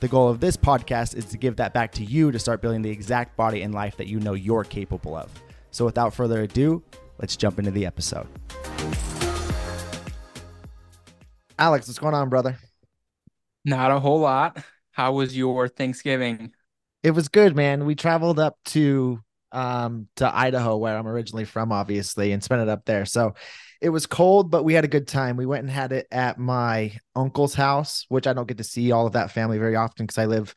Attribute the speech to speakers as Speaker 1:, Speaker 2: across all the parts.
Speaker 1: The goal of this podcast is to give that back to you to start building the exact body and life that you know you're capable of. So, without further ado, let's jump into the episode. Alex, what's going on, brother?
Speaker 2: Not a whole lot. How was your Thanksgiving?
Speaker 1: It was good, man. We traveled up to um to Idaho where I'm originally from obviously and spent it up there. So it was cold, but we had a good time. We went and had it at my uncle's house, which I don't get to see all of that family very often because I live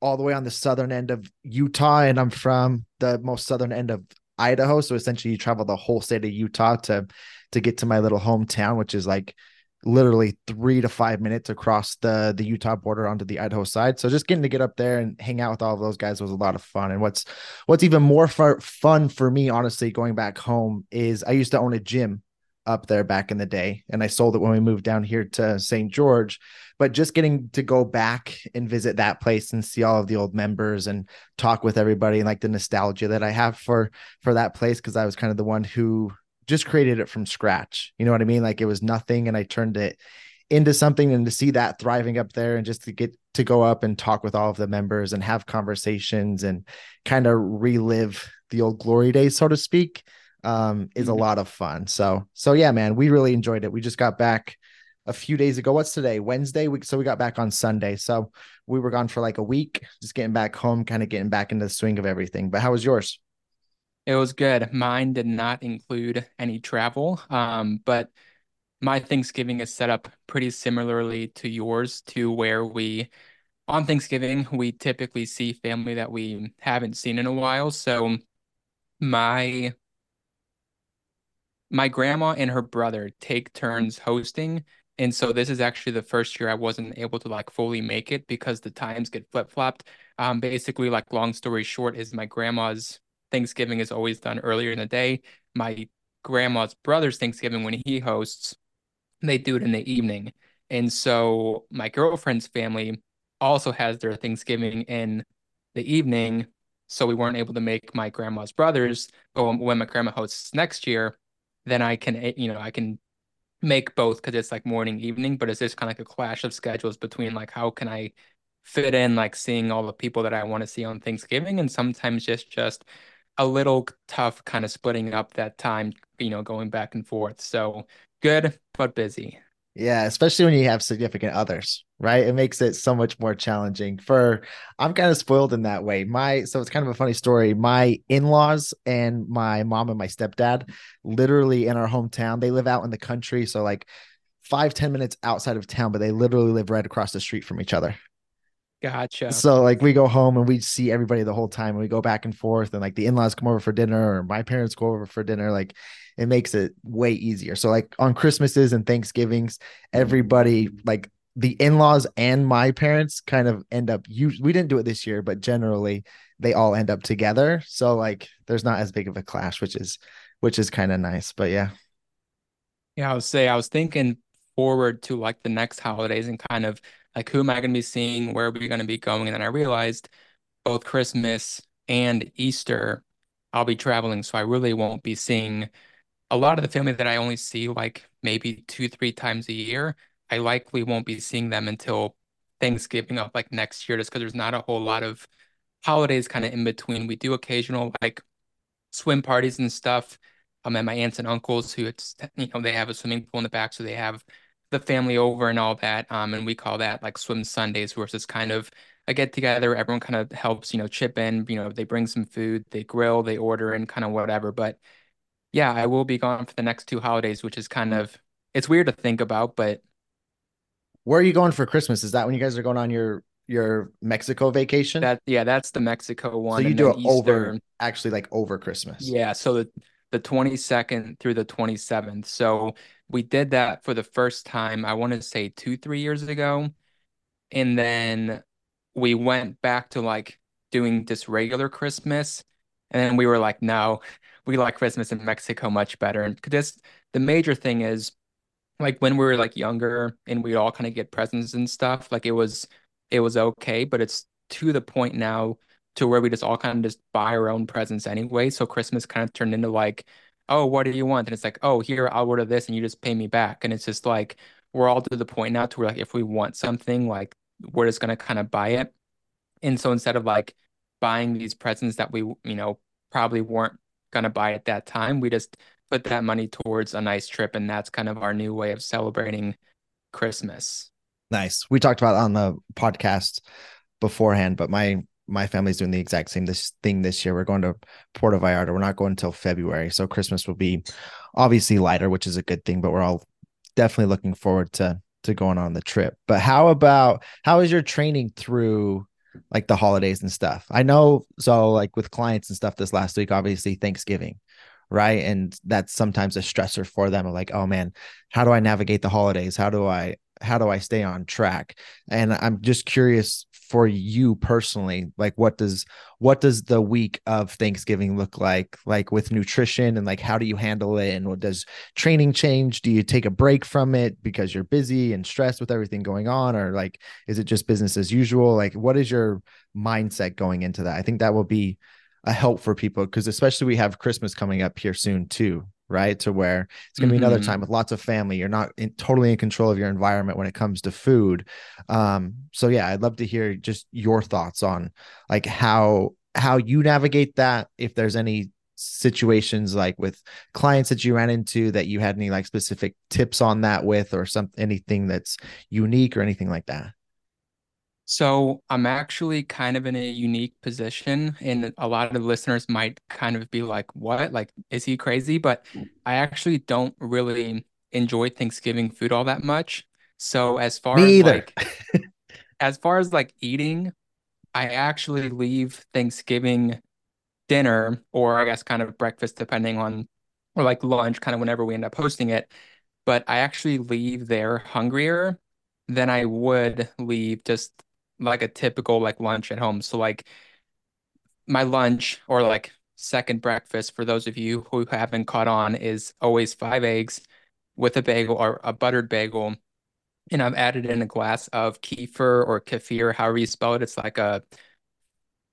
Speaker 1: all the way on the southern end of Utah and I'm from the most southern end of Idaho. So essentially you travel the whole state of Utah to to get to my little hometown, which is like literally three to five minutes across the the Utah border onto the Idaho side. So just getting to get up there and hang out with all of those guys was a lot of fun. And what's what's even more fun for me, honestly, going back home is I used to own a gym up there back in the day, and I sold it when we moved down here to St. George. But just getting to go back and visit that place and see all of the old members and talk with everybody and like the nostalgia that I have for for that place because I was kind of the one who just created it from scratch. You know what I mean? Like it was nothing and I turned it into something and to see that thriving up there and just to get to go up and talk with all of the members and have conversations and kind of relive the old glory days, so to speak, um, is a mm-hmm. lot of fun. So, so yeah, man, we really enjoyed it. We just got back a few days ago. What's today? Wednesday. We, so we got back on Sunday. So we were gone for like a week, just getting back home, kind of getting back into the swing of everything. But how was yours?
Speaker 2: It was good. Mine did not include any travel, um, but my Thanksgiving is set up pretty similarly to yours, to where we, on Thanksgiving, we typically see family that we haven't seen in a while. So my my grandma and her brother take turns hosting. And so this is actually the first year I wasn't able to like fully make it because the times get flip-flopped. Um, basically, like long story short, is my grandma's Thanksgiving is always done earlier in the day. My grandma's brother's Thanksgiving, when he hosts, they do it in the evening. And so my girlfriend's family also has their Thanksgiving in the evening. So we weren't able to make my grandma's brothers. But when my grandma hosts next year, then I can, eh, you know, I can make both because it's like morning, evening. But it's just kind of like a clash of schedules between like how can I fit in like seeing all the people that I want to see on Thanksgiving and sometimes just just a little tough kind of splitting up that time, you know, going back and forth. So good, but busy.
Speaker 1: Yeah, especially when you have significant others, right? It makes it so much more challenging. For I'm kind of spoiled in that way. My so it's kind of a funny story. My in-laws and my mom and my stepdad, literally in our hometown, they live out in the country, so like five ten minutes outside of town, but they literally live right across the street from each other.
Speaker 2: Gotcha.
Speaker 1: So like we go home and we see everybody the whole time and we go back and forth and like the in-laws come over for dinner or my parents go over for dinner. Like it makes it way easier. So like on Christmases and Thanksgivings, everybody like the in-laws and my parents kind of end up you we didn't do it this year, but generally they all end up together. So like there's not as big of a clash, which is which is kind of nice. But yeah.
Speaker 2: Yeah, I would say I was thinking forward to like the next holidays and kind of like who am I going to be seeing? Where are we going to be going? And then I realized both Christmas and Easter, I'll be traveling. So I really won't be seeing a lot of the family that I only see like maybe two, three times a year. I likely won't be seeing them until Thanksgiving of like next year, just because there's not a whole lot of holidays kind of in between. We do occasional like swim parties and stuff. Um, and my aunts and uncles who it's you know they have a swimming pool in the back, so they have the family over and all that. Um, and we call that like swim Sundays, where versus kind of a get together. Everyone kind of helps, you know, chip in. You know, they bring some food, they grill, they order, and kind of whatever. But yeah, I will be gone for the next two holidays, which is kind mm. of it's weird to think about, but
Speaker 1: where are you going for Christmas? Is that when you guys are going on your your Mexico vacation?
Speaker 2: That yeah, that's the Mexico one.
Speaker 1: So you do it Easter, over actually like over Christmas.
Speaker 2: Yeah, so the the 22nd through the 27th. So we did that for the first time, I want to say two, three years ago. And then we went back to like doing this regular Christmas. And then we were like, no, we like Christmas in Mexico much better. And this the major thing is like when we were like younger and we'd all kind of get presents and stuff, like it was it was okay, but it's to the point now to where we just all kind of just buy our own presents anyway. So Christmas kind of turned into like, oh, what do you want? And it's like, oh, here, I'll order this and you just pay me back. And it's just like we're all to the point now to where like if we want something, like we're just gonna kind of buy it. And so instead of like buying these presents that we, you know, probably weren't gonna buy at that time, we just put that money towards a nice trip. And that's kind of our new way of celebrating Christmas.
Speaker 1: Nice. We talked about on the podcast beforehand, but my my family's doing the exact same this thing this year. We're going to Puerto Vallarta. We're not going until February, so Christmas will be obviously lighter, which is a good thing. But we're all definitely looking forward to to going on the trip. But how about how is your training through like the holidays and stuff? I know so like with clients and stuff this last week, obviously Thanksgiving, right? And that's sometimes a stressor for them like, oh man, how do I navigate the holidays? How do I how do I stay on track? And I'm just curious for you personally like what does what does the week of thanksgiving look like like with nutrition and like how do you handle it? And what does training change? Do you take a break from it because you're busy and stressed with everything going on? Or like is it just business as usual? Like what is your mindset going into that? I think that will be a help for people because especially we have christmas coming up here soon too right? To where it's going to be mm-hmm. another time with lots of family. You're not in, totally in control of your environment when it comes to food. Um, so yeah, I'd love to hear just your thoughts on like how how you navigate that. If there's any situations like with clients that you ran into that you had any like specific tips on that with or some anything that's unique or anything like that
Speaker 2: so I'm actually kind of in a unique position, and a lot of the listeners might kind of be like, "What? Like, is he crazy?" But I actually don't really enjoy Thanksgiving food all that much. So as far Me as either. like, as far as like eating, I actually leave Thanksgiving dinner, or I guess kind of breakfast, depending on, or like lunch, kind of whenever we end up hosting it. But I actually leave there hungrier than I would leave just like a typical like lunch at home. So like my lunch or like second breakfast for those of you who haven't caught on is always five eggs with a bagel or a buttered bagel. And I've added in a glass of kefir or kefir, however you spell it. It's like a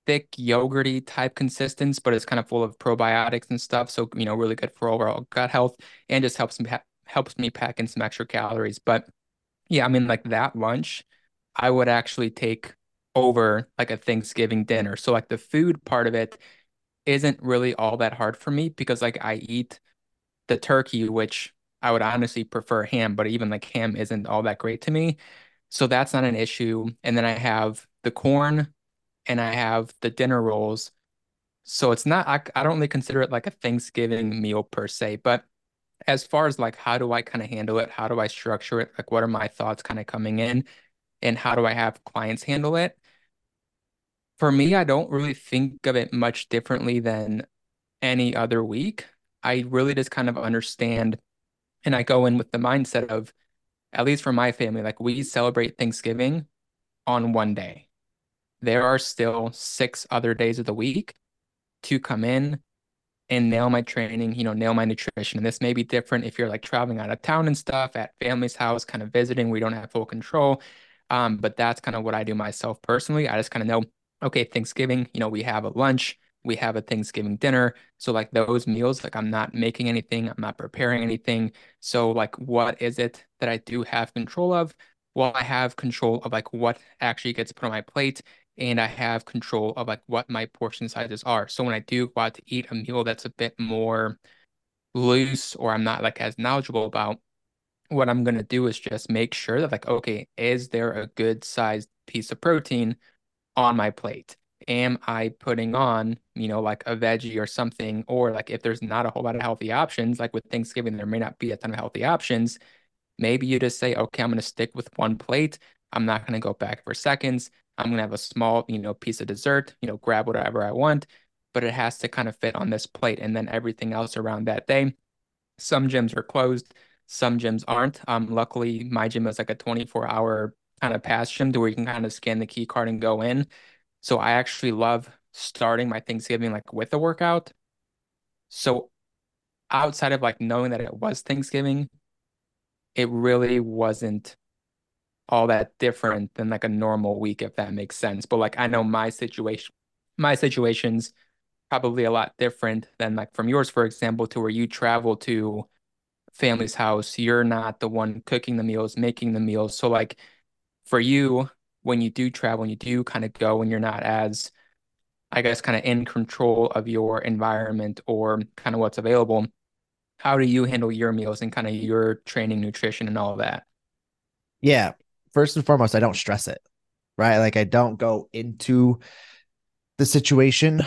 Speaker 2: thick yogurty type consistence, but it's kind of full of probiotics and stuff. So, you know, really good for overall gut health and just helps me helps me pack in some extra calories. But yeah, I mean like that lunch I would actually take over like a Thanksgiving dinner. So like the food part of it isn't really all that hard for me because like I eat the turkey, which I would honestly prefer ham, but even like ham isn't all that great to me. So that's not an issue. And then I have the corn and I have the dinner rolls. So it's not I, I don't really consider it like a Thanksgiving meal per se, but as far as like how do I kind of handle it? How do I structure it? Like what are my thoughts kind of coming in? And how do I have clients handle it? For me, I don't really think of it much differently than any other week. I really just kind of understand and I go in with the mindset of, at least for my family, like we celebrate Thanksgiving on one day. There are still six other days of the week to come in and nail my training, you know, nail my nutrition. And this may be different if you're like traveling out of town and stuff at family's house, kind of visiting, we don't have full control. Um, but that's kind of what I do myself personally. I just kind of know, okay, Thanksgiving, you know, we have a lunch, we have a Thanksgiving dinner. So like those meals, like I'm not making anything, I'm not preparing anything. So like what is it that I do have control of? Well, I have control of like what actually gets put on my plate and I have control of like what my portion sizes are. So when I do go out to eat a meal that's a bit more loose or I'm not like as knowledgeable about, what I'm going to do is just make sure that like, okay, is there a good sized piece of protein on my plate? Am I putting on, you know, like a veggie or something? Or like if there's not a whole lot of healthy options, like with Thanksgiving, there may not be a ton of healthy options. Maybe you just say, okay, I'm going to stick with one plate. I'm not going to go back for seconds. I'm going to have a small, you know, piece of dessert, you know, grab whatever I want, but it has to kind of fit on this plate. And then everything else around that day. Some gyms are closed some gyms aren't. Um, luckily, my gym is like a 24 hour kind of pass gym to where you can kind of scan the key card and go in. So I actually love starting my Thanksgiving like with a workout. So outside of like knowing that it was Thanksgiving, it really wasn't all that different than like a normal week, if that makes sense. But like I know my situation, my situation's probably a lot different than like from yours, for example, to where you travel to family's house. You're not the one cooking the meals, making the meals. So like for you, when you do travel and you do kind of go and you're not as I guess kind of in control of your environment or kind of what's available, how do you handle your meals and kind of your training, nutrition, and all of that?
Speaker 1: Yeah. First and foremost, I don't stress it, right? Like I don't go into the situation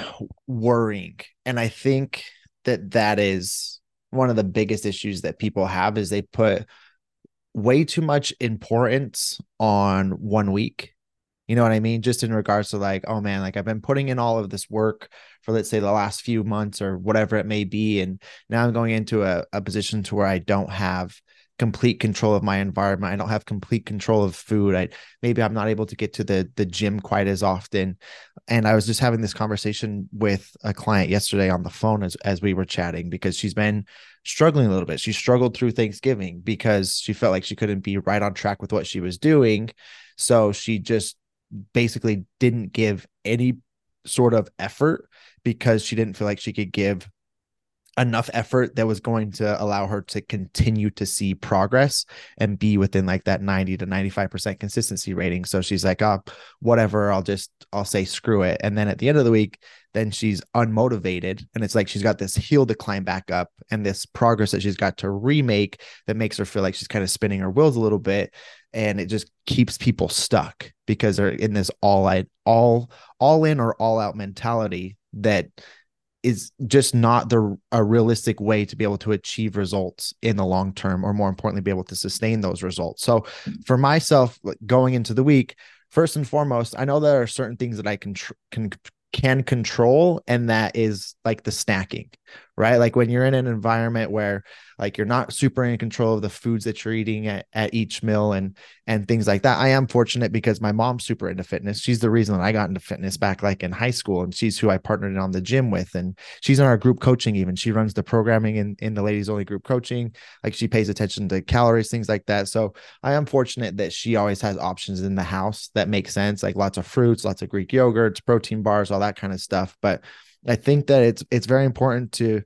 Speaker 1: worrying. And I think that that is one of the biggest issues that people have is they put way too much importance on one week. You know what I mean? Just in regards to like, oh man, like I've been putting in all of this work for let's say the last few months or whatever it may be. And now I'm going into a, a position to where I don't have complete control of my environment. I don't have complete control of food. I maybe I'm not able to get to the the gym quite as often. And I was just having this conversation with a client yesterday on the phone as as we were chatting because she's been struggling a little bit. She struggled through Thanksgiving because she felt like she couldn't be right on track with what she was doing. So she just basically didn't give any sort of effort because she didn't feel like she could give enough effort that was going to allow her to continue to see progress and be within like that 90 to 95% consistency rating. So she's like, oh, whatever, I'll just, I'll say screw it. And then at the end of the week, then she's unmotivated. And it's like she's got this hill to climb back up and this progress that she's got to remake that makes her feel like she's kind of spinning her wheels a little bit. And it just keeps people stuck because they're in this all I all all in or all out mentality that is just not the a realistic way to be able to achieve results in the long term or more importantly be able to sustain those results. So for myself going into the week first and foremost i know there are certain things that i can can can control and that is like the snacking right? Like when you're in an environment where like you're not super in control of the foods that you're eating at, at each meal and and things like that i am fortunate because my mom's super into fitness. She's the reason that i got into fitness back like in high school and she's who i partnered on the gym with and she's in our group coaching even. She runs the programming in, in the ladies only group coaching. Like she pays attention to calories things like that. So i am fortunate that she always has options in the house that make sense like lots of fruits lots of greek yogurts protein bars all that kind of stuff. But i think that it's it's very important to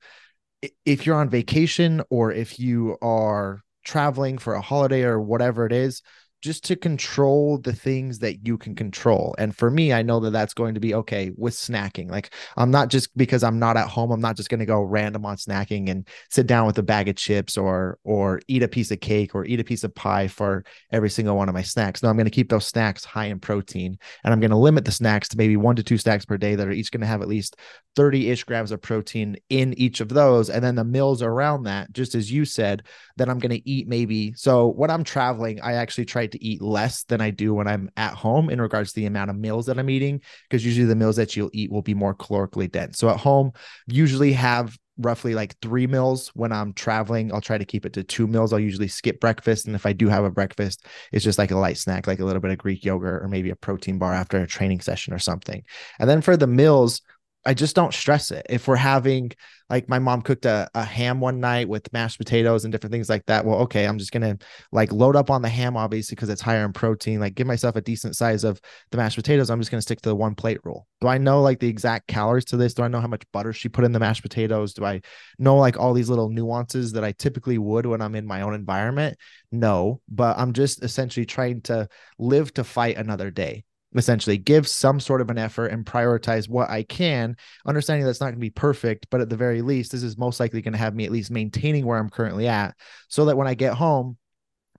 Speaker 1: if you're on vacation or if you are traveling for a holiday or whatever it is, just to control the things that you can control. And for me, I know that that's going to be okay with snacking. Like I'm not just because I'm not at home, I'm not just going to go random on snacking and sit down with a bag of chips or or eat a piece of cake or eat a piece of pie for every single one of my snacks. No, I'm going to keep those snacks high in protein and I'm going to limit the snacks to maybe 1 to 2 snacks per day that are each going to have at least 30-ish grams of protein in each of those and then the meals around that, just as you said, that I'm going to eat maybe. So when I'm traveling, I actually try to eat less than I do when I'm at home in regards to the amount of meals that I'm eating, because usually the meals that you'll eat will be more calorically dense. So at home, usually have roughly like three meals when I'm traveling. I'll try to keep it to two meals. I'll usually skip breakfast. And if I do have a breakfast, it's just like a light snack, like a little bit of Greek yogurt or maybe a protein bar after a training session or something. And then for the meals, I just don't stress it. If we're having like my mom cooked a, a ham one night with mashed potatoes and different things like that. Well, okay, I'm just gonna like load up on the ham, obviously, because it's higher in protein. Like give myself a decent size of the mashed potatoes. I'm just gonna stick to the one plate rule. Do I know like the exact calories to this? Do I know how much butter she put in the mashed potatoes? Do I know like all these little nuances that I typically would when I'm in my own environment? No, but I'm just essentially trying to live to fight another day essentially give some sort of an effort and prioritize what I can, understanding that's not going to be perfect, but at the very least, this is most likely going to have me at least maintaining where I'm currently at so that when I get home,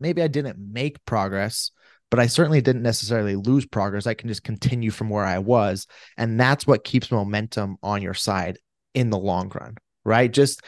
Speaker 1: maybe I didn't make progress, but I certainly didn't necessarily lose progress. I can just continue from where I was. And that's what keeps momentum on your side in the long run, right? Just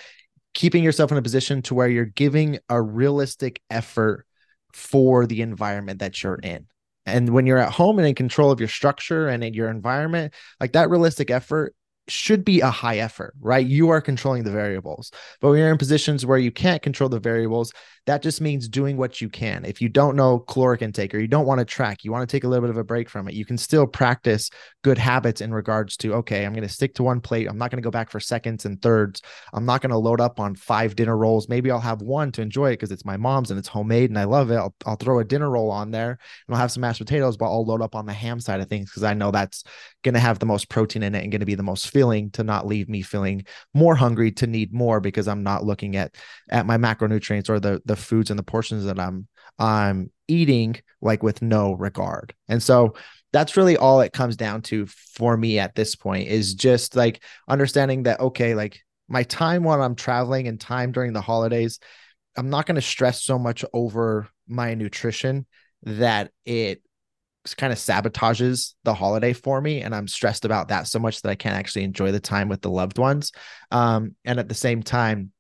Speaker 1: keeping yourself in a position to where you're giving a realistic effort for the environment that you're in and when you're at home and in control of your structure and in your environment, like that realistic effort should be a high effort, right? You are controlling the variables. But when you're in positions where you can't control the variables, that just means doing what you can. If you don't know caloric intake or you don't want to track, you want to take a little bit of a break from it, you can still practice good habits in regards to, okay, I'm going to stick to one plate. I'm not going to go back for seconds and thirds. I'm not going to load up on five dinner rolls. Maybe I'll have one to enjoy it because it's my mom's and it's homemade and I love it. I'll, I'll throw a dinner roll on there and I'll have some mashed potatoes, but I'll load up on the ham side of things because I know that's going to have the most protein in it and going to be the most filling to not leave me feeling more hungry to need more because I'm not looking at at my macronutrients or the the foods and the portions that I'm I'm eating like with no regard. And so that's really all it comes down to for me at this point is just like understanding that okay, like my time while I'm traveling and time during the holidays, I'm not going to stress so much over my nutrition that it kind of sabotages the holiday for me and i'm stressed about that so much that i can't actually enjoy the time with the loved ones um, and at the same time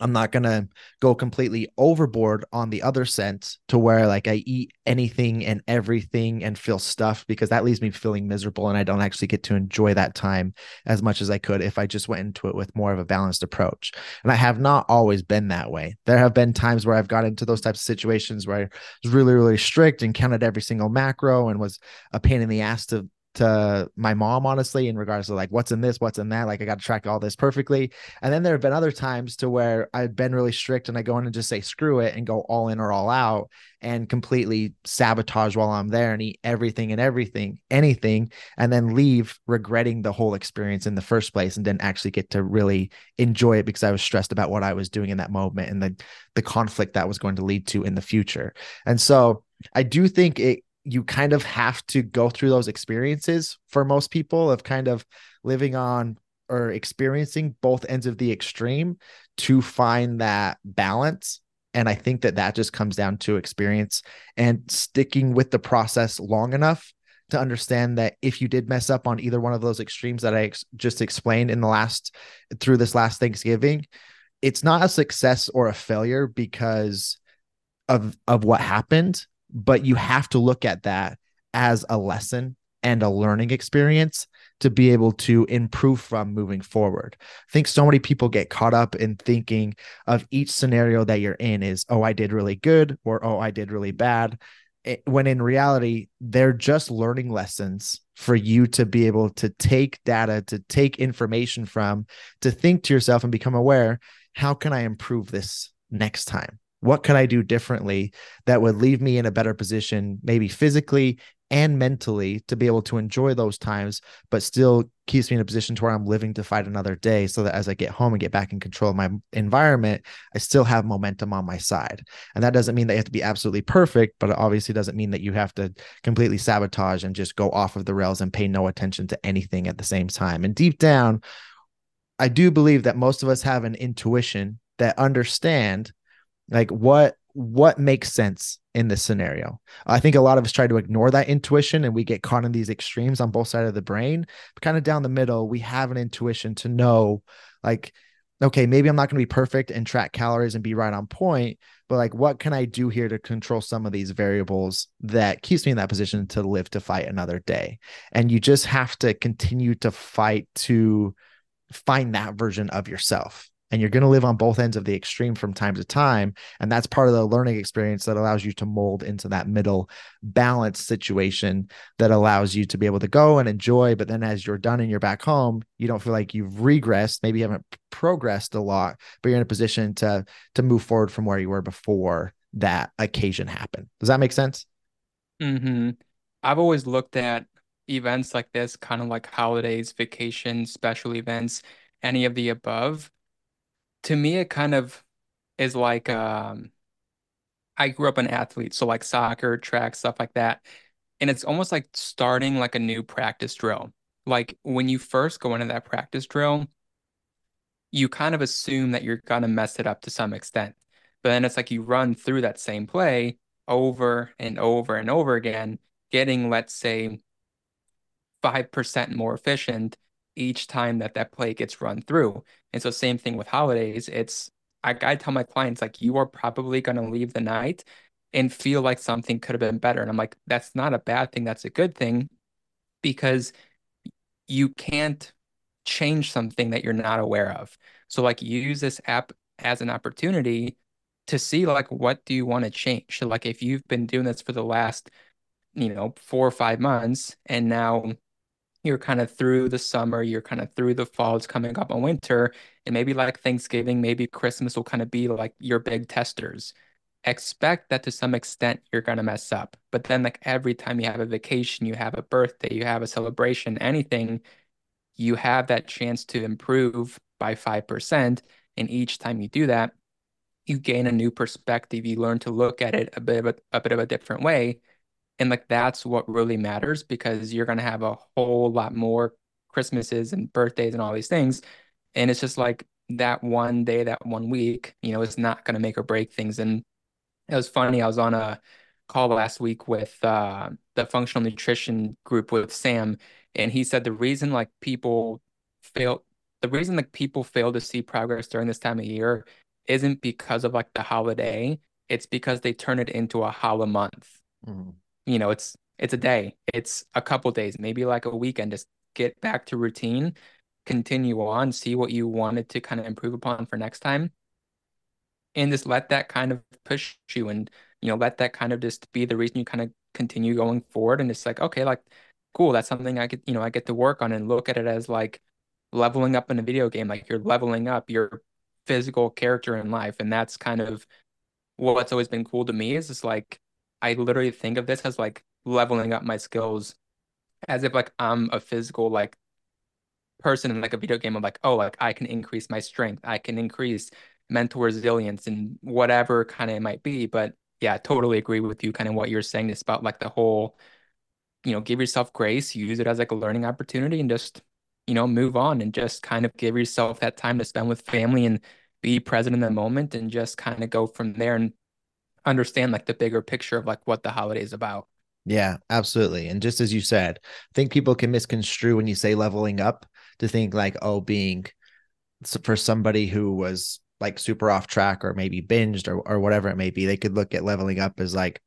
Speaker 1: I'm not to go completely overboard on the other sense to where like I eat anything and everything and feel stuffed because that leaves me feeling miserable and I don't actually get to enjoy that time as much as I could if I just went into it with more of a balanced approach. And I have not always been that way. There have been times where I've got into those types of situations where I was really, really strict and counted every single macro and was a pain in the ass to to my mom honestly in regards to like what's in this what's in that like i got to track all this perfectly. And then there have been other times to where i've been really strict and i go in and just say screw it and go all in or all out and completely sabotage while i'm there and eat everything and everything anything and then leave regretting the whole experience in the first place and didn't actually get to really enjoy it because i was stressed about what i was doing in that moment and the the conflict that was going to lead to in the future. And so I do think it you kind of have to go through those experiences for most people of kind of living on or experiencing both ends of the extreme to find that balance. And i think that that just comes down to experience and sticking with the process long enough to understand that if you did mess up on either one of those extremes that i ex- just explained in the last through this last thanksgiving it's not a success or a failure because of of what happened but you have to look at that as a lesson and a learning experience to be able to improve from moving forward. I think so many people get caught up in thinking of each scenario that you're in is, oh, I did really good or oh, I did really bad. It, when in reality, they're just learning lessons for you to be able to take data, to take information from, to think to yourself and become aware how can I improve this next time? What could I do differently that would leave me in a better position, maybe physically and mentally, to be able to enjoy those times, but still keeps me in a position to where I'm living to fight another day so that as I get home and get back in control of my environment, I still have momentum on my side. And that doesn't mean that you have to be absolutely perfect, but it obviously doesn't mean that you have to completely sabotage and just go off of the rails and pay no attention to anything at the same time. And deep down, I do believe that most of us have an intuition that understand like what what makes sense in this scenario? I think a lot of us try to ignore that intuition and we get caught in these extremes on both sides of the brain. But kind of down the middle we have an intuition to know like okay maybe i'm not going to be perfect and track calories and be right on point but like what can i do here to control some of these variables that keeps me in that position to live to fight another day? And you just have to continue to fight to find that version of yourself and you're going to live on both ends of the extreme from time to time and that's part of the learning experience that allows you to mold into that middle balance situation that allows you to be able to go and enjoy but then as you're done and you're back home you don't feel like you've regressed maybe you haven't progressed a lot but you're in a position to to move forward from where you were before that occasion happened does that make sense
Speaker 2: mm-hmm. i've always looked at events like this kind of like holidays vacations special events any of the above to me, it kind of is like um, I grew up an athlete, so like soccer, track, stuff like that. And it's almost like starting like a new practice drill. Like when you first go into that practice drill, you kind of assume that you're gonna mess it up to some extent. But then it's like you run through that same play over and over and over again, getting, let's say, 5% more efficient each time that that play gets run through. And so same thing with holidays. It's I, I tell my clients like you are probably going to leave the night and feel like something could have been better. And I'm like, that's not a bad thing. That's a good thing because you can't change something that you're not aware of. So like use this app as an opportunity to see like what do you want to change. So like if you've been doing this for the last, you know, four or five months and now you're kind of through the summer, you're kind of through the fall, it's coming up on winter, and maybe like Thanksgiving, maybe Christmas will kind of be like your big testers. Expect that to some extent you're going to mess up. But then, like every time you have a vacation, you have a birthday, you have a celebration, anything, you have that chance to improve by 5%. And each time you do that, you gain a new perspective. You learn to look at it a bit of a, a bit of a different way. And like that's what really matters because you're gonna have a whole lot more Christmases and birthdays and all these things. And it's just like that one day, that one week, you know, it's not gonna make or break things. And it was funny. I was on a call last week with uh, the functional nutrition group with Sam, and he said the reason like people fail, the reason like people fail to see progress during this time of year isn't because of like the holiday. It's because they turn it into a hollow month. Mm-hmm. You know, it's it's a day, it's a couple days, maybe like a weekend. Just get back to routine, continue on, see what you wanted to kind of improve upon for next time, and just let that kind of push you and you know let that kind of just be the reason you kind of continue going forward. And it's like okay, like cool, that's something I get you know I get to work on and look at it as like leveling up in a video game. Like you're leveling up your physical character in life. And that's kind of what's always been cool to me is just like I literally think of this as like leveling up my skills as if like I'm a physical like person in like a video game. I'm like, oh, like I can increase my strength, I can increase mental resilience and whatever kind of it might be. But yeah, I totally agree with you kind of what you're saying. It's about like the whole, you know, give yourself grace, use it as like a learning opportunity and just you know, move on and just kind of give yourself that time to spend with family and be present in the moment and just kind of go from there and understand like the bigger picture of like what the holiday is about.
Speaker 1: Yeah, absolutely. And just as you said, I think people can misconstrue when you say leveling up to think like, oh, being for somebody who was like super off track or maybe binged or, or whatever it may be, they could look at leveling up as like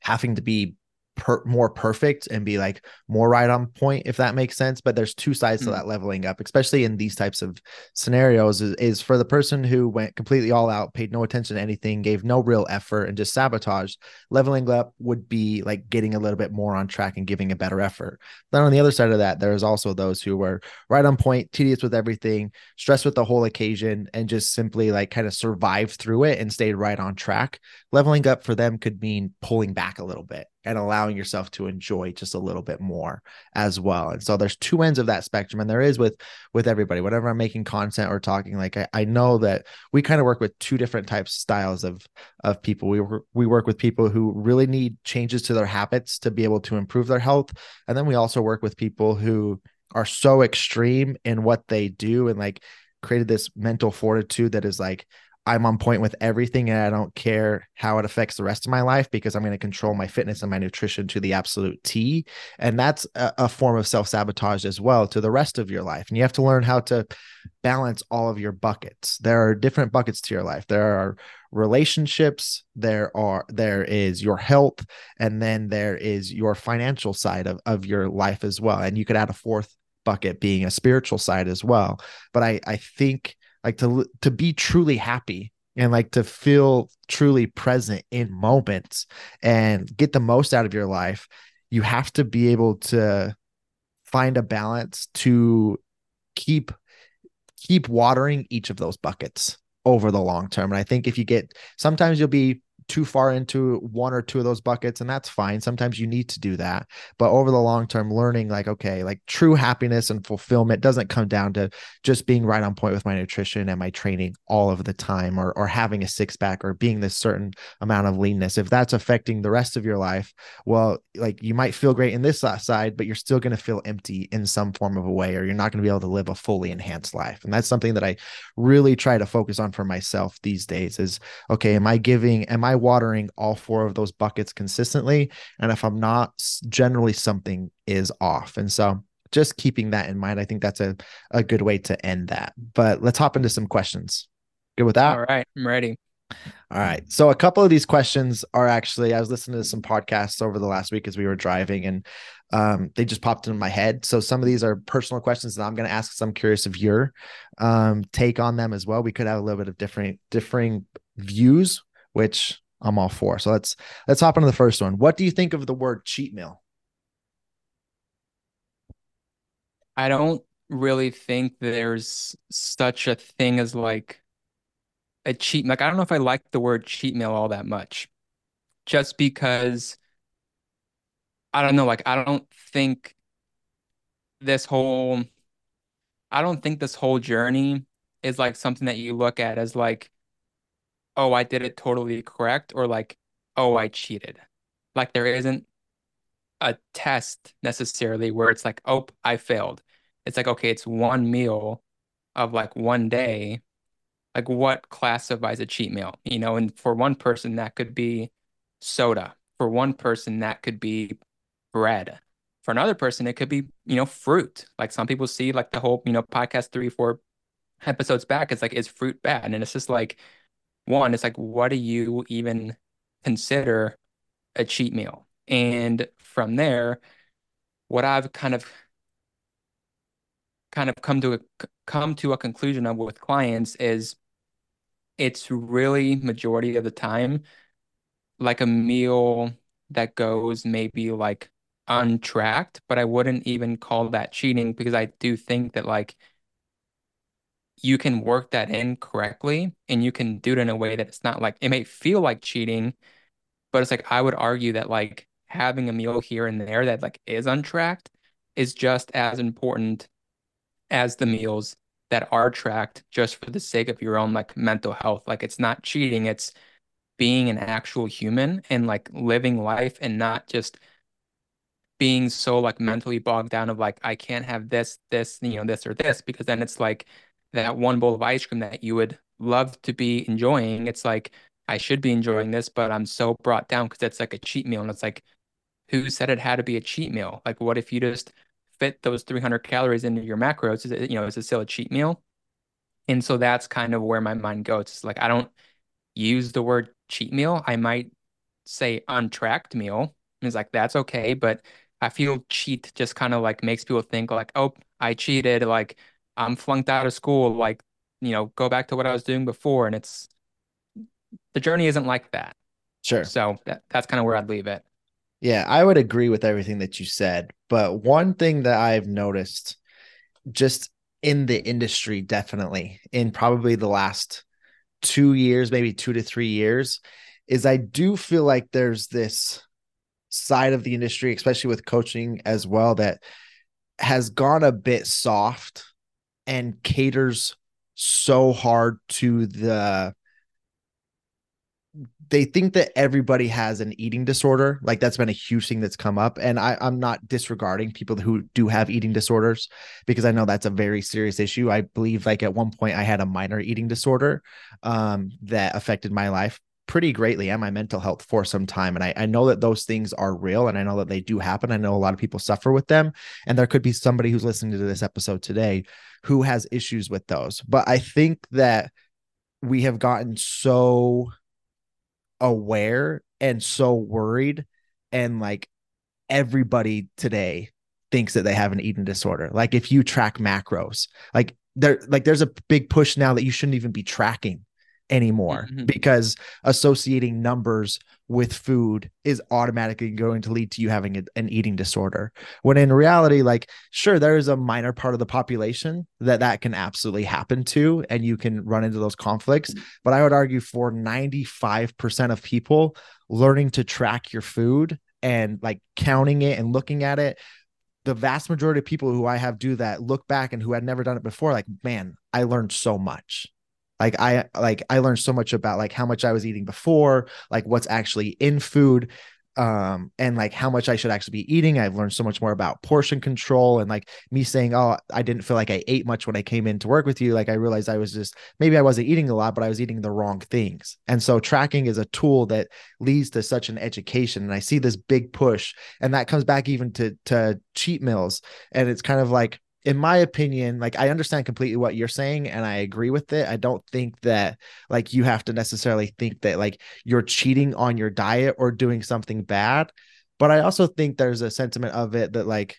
Speaker 1: having to be per, more perfect and be like more right on point if that makes sense but there's two sides mm. to hmm. that leveling up especially in these types of scenarios is, is, for the person who went completely all out paid no attention to anything gave no real effort and just sabotaged leveling up would be like getting a little bit more on track and giving a better effort then on the other side of that there's also those who were right on point tedious with everything stressed with the whole occasion and just simply like kind of survived through it and stayed right on track leveling up for them could mean pulling back a little bit and allowing yourself to enjoy just a little bit more as well. And so there's two ends of that spectrum and there is with with everybody. Whenever i'm making content or talking like i, I know that we kind of work with two different types styles of of people. We work we work with people who really need changes to their habits to be able to improve their health and then we also work with people who are so extreme in what they do and like created this mental fortitude that is like I'm on point with everything and I don't care how it affects the rest of my life because I'm going to control my fitness and my nutrition to the absolute T. And that's a, a form of self sabotage as well to the rest of your life. And you have to learn how to balance all of your buckets. There are different buckets to your life. There are relationships, there are there is your health, and then there is your financial side of, of your life as well. And you could add a fourth bucket being a spiritual side as well. But I I think like to to be truly happy and like to feel truly present in moments and get the most out of your life you have to be able to find a balance to keep keep watering each of those buckets over the long term. And i think if you get sometimes you'll be too far into one or two of those buckets and that's fine. Sometimes you need to do that. But over the long term learning like okay like true happiness and fulfillment doesn't come down to just being right on point with my nutrition and my training all of the time or or having a six pack or being this certain amount of leanness. If that's affecting the rest of your life well like you might feel great in this side but you're still going to feel empty in some form of a way or you're not going to be able to live a fully enhanced life. And that's something that i really try to focus on for myself these days is okay am i giving am i I watering all four of those buckets consistently? And if I'm not, generally something is off. And so just keeping that in mind, I think that's a, a good way to end that. But let's hop into some questions. Good with that?
Speaker 2: All right. I'm ready.
Speaker 1: All right. So a couple of these questions are actually I was listening to some podcasts over the last week as we were driving and um, they just popped into my head. So some of these are personal questions that I'm going to ask. So I'm curious of your um, take on them as well. We could have a little bit of different differing views, which I'm all for. So let's let's hop into the first one. What do you think of the word cheat meal?
Speaker 2: I don't really think there's such a thing as like a cheat. Like I don't know if I like the word cheat meal all that much, just because I don't know. Like I don't think this whole I don't think this whole journey is like something that you look at as like, oh, I did it totally correct, or like, oh, I cheated. Like there isn't a test necessarily where it's like, oh, I failed. It's like, okay, it's one meal of like one day. Like what classifies a cheat meal? You know, and for one person that could be soda. For one person that could be bread. For another person, it could be, you know, fruit. Like some people see like the whole, you know, podcast three, four episodes back, it's like, is fruit bad? And it's just like, one, it's like, what do you even consider a cheat meal? And from there, what I've kind of kind of come to a come to a conclusion of with clients is it's really majority of the time like a meal that goes maybe like untracked, but I wouldn't even call that cheating because I do think that like you can work that in correctly and you can do it in a way that it's not like it may feel like cheating, but it's like I would argue that like having a meal here and there that like is untracked is just as important as the meals that are tracked just for the sake of your own like mental health. Like it's not cheating, it's being an actual human and like living life and not just being so like mentally bogged down of like I can't have this, this, you know, this or this because then it's like that one bowl of ice cream that you would love to be enjoying. It's like I should be enjoying this, but I'm so brought down because it's like a cheat meal. And it's like, who said it had to be a cheat meal? Like, what if you just fit those 300 calories into your macros? Is it, you know, is it still a cheat meal? And so that's kind of where my mind goes. It's like I don't use the word cheat meal. I might say untracked meal. And it's like that's okay, but I feel cheat just kind of like makes people think like, oh, I cheated, like I'm flunked out of school, like, you know, go back to what I was doing before. And it's the journey isn't like that.
Speaker 1: Sure.
Speaker 2: So that, that's kind of where I'd leave it.
Speaker 1: Yeah, I would agree with everything that you said. But one thing that I've noticed just in the industry, definitely in probably the last two years, maybe two to three years, is I do feel like there's this side of the industry, especially with coaching as well, that has gone a bit soft and caters so hard to the they think that everybody has an eating disorder. Like that's been a huge thing that's come up. And I, I'm not disregarding people who do have eating disorders because I know that's a very serious issue. I believe like at one point I had a minor eating disorder um, that affected my life pretty greatly and my mental health for some time. And I, I know that those things are real and I know that they do happen. I know a lot of people suffer with them. And there could be somebody who's listening to this episode today who has issues with those. But I think that we have gotten so aware and so worried and like everybody today thinks that they have an eating disorder. Like if you track macros, like there like there's a big push now that you shouldn't even be tracking anymore mm-hmm. because associating numbers with food is automatically going to lead to you having a, an eating disorder when in reality like sure there is a minor part of the population that that can absolutely happen to and you can run into those conflicts mm-hmm. but i would argue for 95% of people learning to track your food and like counting it and looking at it the vast majority of people who I have do that look back and who had never done it before, like, man, I learned so much like i like i learned so much about like how much i was eating before like what's actually in food um and like how much i should actually be eating. I've learned so much more about portion control and like me saying oh i didn't feel like i ate much when i came in to work with you. Like i realized i was just maybe i wasn't eating a lot but i was eating the wrong things. And so tracking is a tool that leads to such an education and i see this big push and that comes back even to to cheat meals. And it's kind of like in my opinion, like I understand completely what you're saying and I agree with it. I don't think that like you have to necessarily think that like you're cheating on your diet or doing something bad. But I also think there's a sentiment of it that like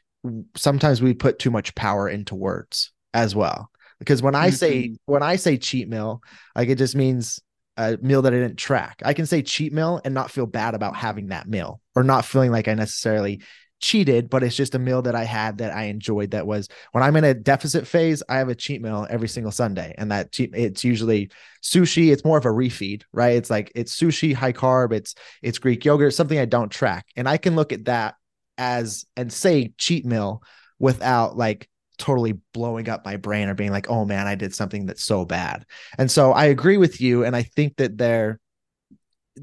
Speaker 1: sometimes we put too much power into words as well. Because when I mm-hmm. say when I say cheat meal, like it just means a meal that I didn't track. I can say cheat meal and not feel bad about having that meal or not feeling like I necessarily cheated, but it's just a meal that I had that I enjoyed. That was when I'm in a deficit phase, I have a cheat meal every single Sunday. And that cheat, it's usually sushi. It's more of a refeed, right? It's like it's sushi, high carb, it's it's Greek yogurt, something I don't track. And I can look at that as and say cheat meal without like totally blowing up my brain or being like, oh man, I did something that's so bad. And so I agree with you. And I think that there,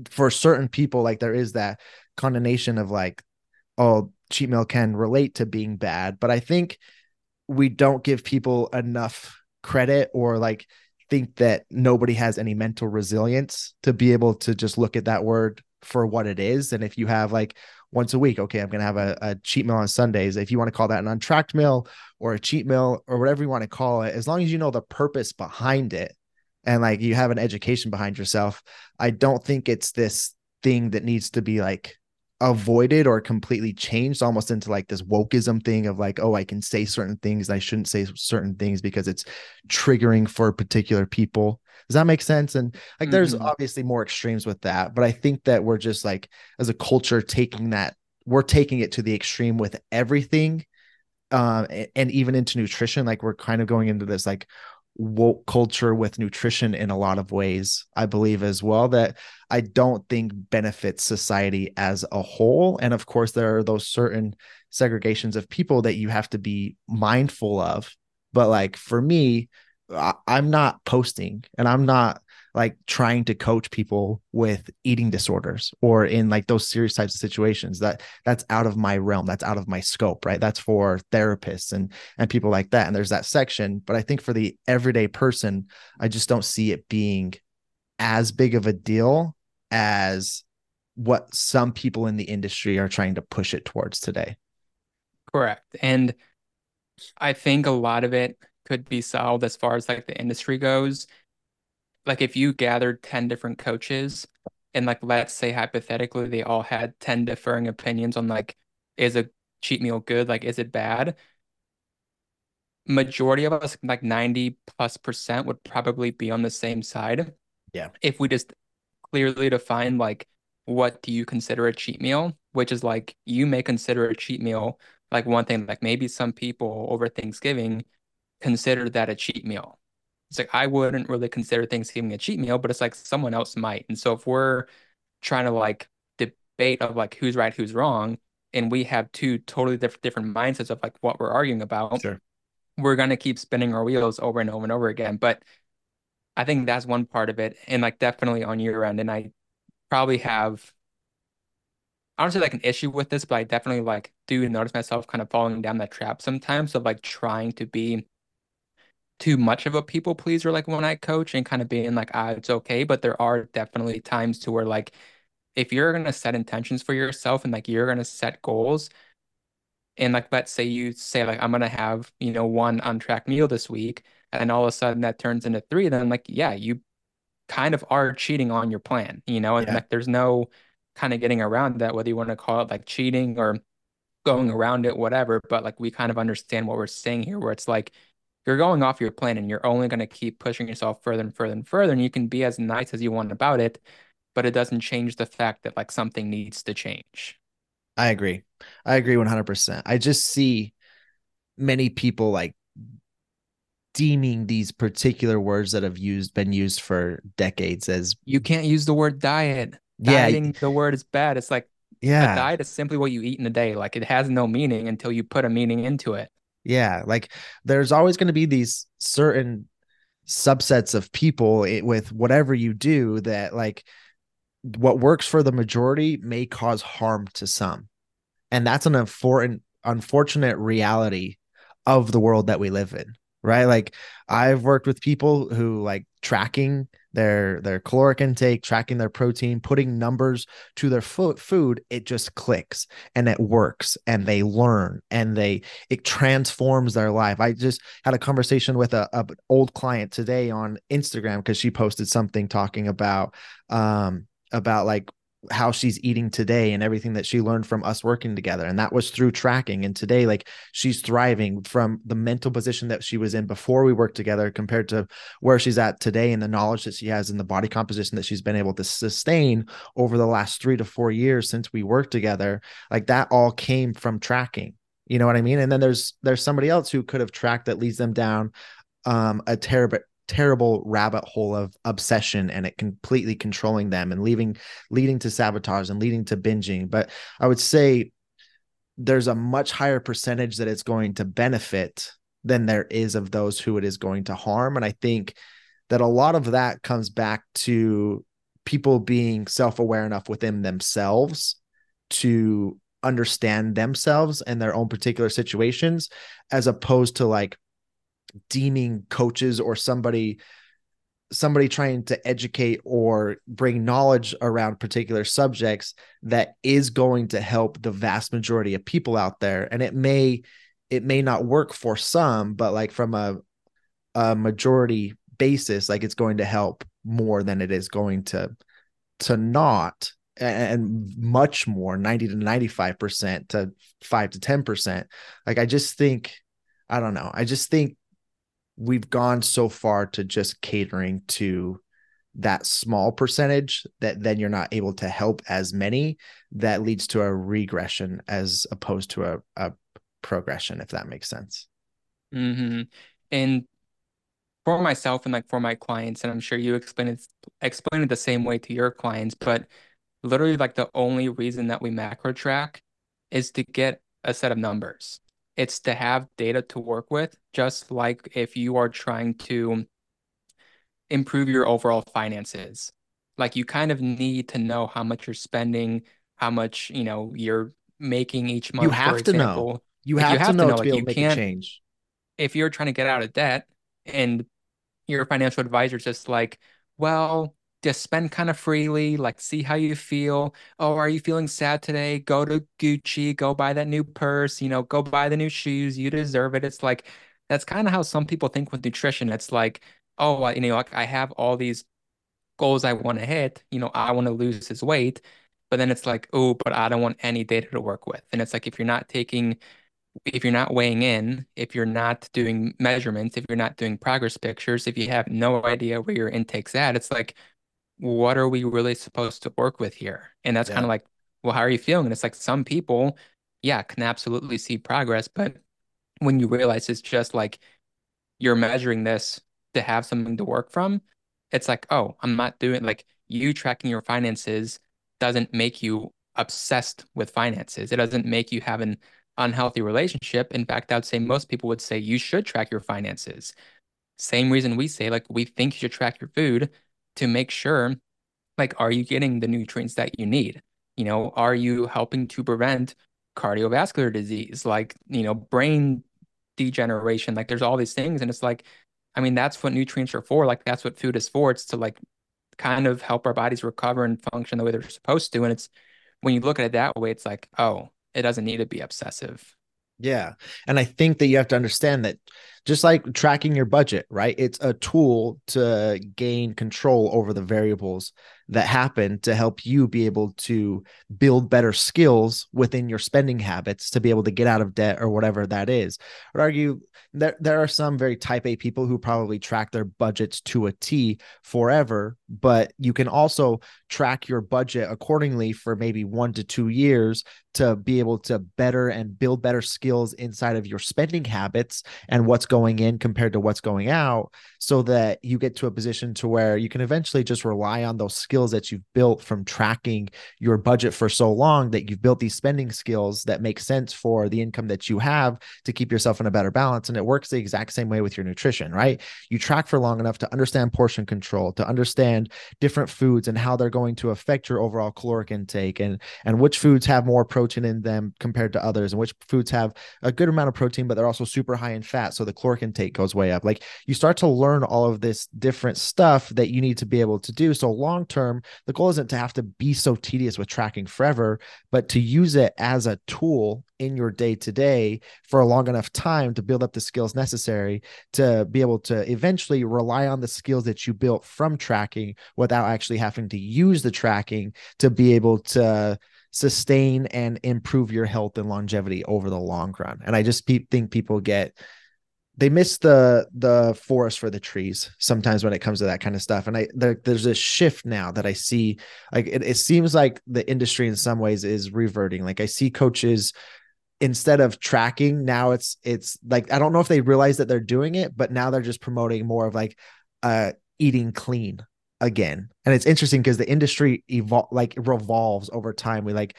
Speaker 1: for certain people, like there is that condemnation of like, oh, cheat meal can relate to being bad. But I think we don't give people enough credit or like think that nobody has any mental resilience to be able to just look at that word for what it is. And if you have like once a week, okay, I'm going to have a, a cheat meal on Sundays. If you want to call that an untracked meal or a cheat meal or whatever you want to call it, as long as you know the purpose behind it and like you have an education behind yourself, I don't think it's this thing that needs to be like avoided or completely changed almost into like this wokeism thing of like oh i can say certain things i shouldn't say certain things because it's triggering for particular people does that make sense and like mm-hmm. there's obviously more extremes with that but i think that we're just like as a culture taking that we're taking it to the extreme with everything um and even into nutrition like we're kind of going into this like woke culture with nutrition in a lot of ways, I believe as well, that I don't think benefits society as a whole. And of course, there are those certain segregations of people that you have to be mindful of. But like for me, I, I'm not posting and I'm not like trying to coach people with eating disorders or in like those serious types of situations that that's out of my realm that's out of my scope right? That's for therapists and and people like that. And there's that section but i think for the everyday person i just don't see it being as big of a deal as what some people in the industry are trying to push it towards today.
Speaker 2: Correct. And i think a lot of it could be solved as far as like the industry goes like if you gathered 10 different coaches and like let's say hypothetically they all had 10 differing opinions on like is a cheat meal good? Like is it bad? Majority of us like 90 plus percent would probably be on the same side.
Speaker 1: Yeah.
Speaker 2: If we just clearly define like what do you consider a cheat meal which is like you may consider a cheat meal like one thing like maybe some people over thanksgiving consider that a cheat meal it's like I wouldn't really consider Thanksgiving a cheat meal, but it's like someone else might. And so if we're trying to like debate of like who's right, who's wrong, and we have two totally different different mindsets of like what we're arguing about,
Speaker 1: sure.
Speaker 2: we're gonna keep spinning our wheels over and over and over again. But I think that's one part of it, and like definitely on your end, and I probably have I don't say like an issue with this, but I definitely like do notice myself kind of falling down that trap sometimes of like trying to be too much of a people pleaser like when I coach and kind of being like, ah, it's okay. But there are definitely times to where like if you're gonna set intentions for yourself and like you're gonna set goals, and like let's say you say like I'm gonna have, you know, one untracked meal this week, and all of a sudden that turns into three, then like yeah, you kind of are cheating on your plan, you know, and yeah. like there's no kind of getting around that, whether you want to call it like cheating or going around it, whatever. But like we kind of understand what we're saying here, where it's like you're going off your plan and you're only going to keep pushing yourself further and further and further. And you can be as nice as you want about it, but it doesn't change the fact that like something needs to change.
Speaker 1: I agree. I agree 100%. I just see many people like deeming these particular words that have used been used for decades as
Speaker 2: you can't use the word diet. Yeah, Dieting, the word is bad. It's like yeah, a diet is simply what you eat in a day. Like it has no meaning until you put a meaning into it.
Speaker 1: Yeah, like there's always going to be these certain subsets of people with whatever you do that like what works for the majority may cause harm to some. And that's an important unfortunate reality of the world that we live in, right? Like I've worked with people who like tracking their their caloric intake, tracking their protein, putting numbers to their food, food, it just clicks and it works and they learn and they it transforms their life. I just had a conversation with a, a old client today on Instagram because she posted something talking about um about like how she's eating today and everything that she learned from us working together. And that was through tracking. And today like she's thriving from the mental position that she was in before we worked together compared to where she's at today and the knowledge that she has and the body composition that she's been able to sustain over the last 3 to 4 years since we worked together. Like that all came from tracking. You know what i mean? And then there's there's somebody else who could have tracked that leads them down um a terrible terrible rabbit hole of obsession and it completely controlling them and leaving leading to sabotage and leading to binging. But i would say there's a much higher percentage that it's going to benefit than there is of those who it is going to harm. And i think that a lot of that comes back to people being self-aware enough within themselves to understand themselves and their own particular situations as opposed to like deeming coaches or somebody somebody trying to educate or bring knowledge around particular subjects that is going to help the vast majority of people out there. And it may it may not work for some but like from a a majority basis like it's going to help more than it is going to to not. And much more 90 to 95% to 5 to 10% like i just think i don't know. I just think we've gone so far to just catering to that small percentage that then you're not able to help as many that leads to a regression as opposed to a, a progression if that makes sense
Speaker 2: mm-hmm. and for myself and like for my clients and i'm sure you explain it explain it the same way to your clients but literally like the only reason that we macro track is to get a set of numbers it's to have data to work with, just like if you are trying to improve your overall finances. Like you kind of need to know how much you're spending, how much, you know, you're making each month.
Speaker 1: You have to know. You have, you have, to know, to, know to to make a change.
Speaker 2: If you're trying to get out of debt and your financial advisor is just like, well, just spend kind of freely, like see how you feel. Oh, are you feeling sad today? Go to Gucci, go buy that new purse, you know, go buy the new shoes. You deserve it. It's like that's kind of how some people think with nutrition. It's like, oh, you know, like I have all these goals I want to hit. You know, I want to lose this weight, but then it's like, oh, but I don't want any data to work with. And it's like if you're not taking if you're not weighing in, if you're not doing measurements, if you're not doing progress pictures, if you have no idea where your intake's at, it's like, what are we really supposed to work with here? And that's yeah. kind of like, well, how are you feeling? And it's like some people, yeah, can absolutely see progress, but when you realize it's just like you're measuring this to have something to work from, it's like, oh, I'm not doing like you tracking your finances doesn't make you obsessed with finances. It doesn't make you have an unhealthy relationship. In fact, I would say most people would say you should track your finances. Same reason we say, like, we think you should track your food to make sure like are you getting the nutrients that you need? You know are you helping to prevent cardiovascular disease like you know brain degeneration? Like there's all these things and it's like i mean that's what nutrients are for like that's what food is for. It's to like kind of help our bodies recover and function the way they're supposed to and it's when you look at it that way it's like oh it doesn't need to be obsessive.
Speaker 1: Yeah. And I think that you have to understand that just like tracking your budget, right? It's a tool to gain control over the variables that happen to help you be able to build better skills within your spending habits to be able to get out of debt or whatever that is. I would argue there, there are some very type A people who probably track their budgets to a T forever, but you can also track your budget accordingly for maybe one to two years to be able to better and build better skills inside of your spending habits and what's going in compared to what's going out so that you get to a position to where you can eventually just rely on those skills that you've built from tracking your budget for so long that you've built these spending skills that make sense for the income that you have to keep yourself in a better balance. And it works the exact same way with your nutrition right? You track for long enough to understand portion control to understand different foods and how they're going to affect your overall caloric intake and and which foods have more protein in them compared to others and which foods have a good amount of protein but they're also super high in fat. So the caloric intake goes way up. Like you start to learn all of this different stuff that you need to be able to do. So long term, the goal isn't to have to be so tedious with tracking forever, but to use it as a tool in your day to day for a long enough time to build up the skills necessary to be able to eventually rely on the skills that you built from tracking without actually having to use the tracking to be able to sustain and improve your health and longevity over the long run. And I just pe- think people get they miss the the forest for the trees sometimes when it comes to that kind of stuff. And i there, there's a shift now that i see like it, it seems like the industry in some ways is reverting. Like i see coaches instead of tracking now it's it's like i don't know if they realize that they're doing it but now they're just promoting more of like uh eating clean again. And it's interesting because the industry evolve like revolves over time. We like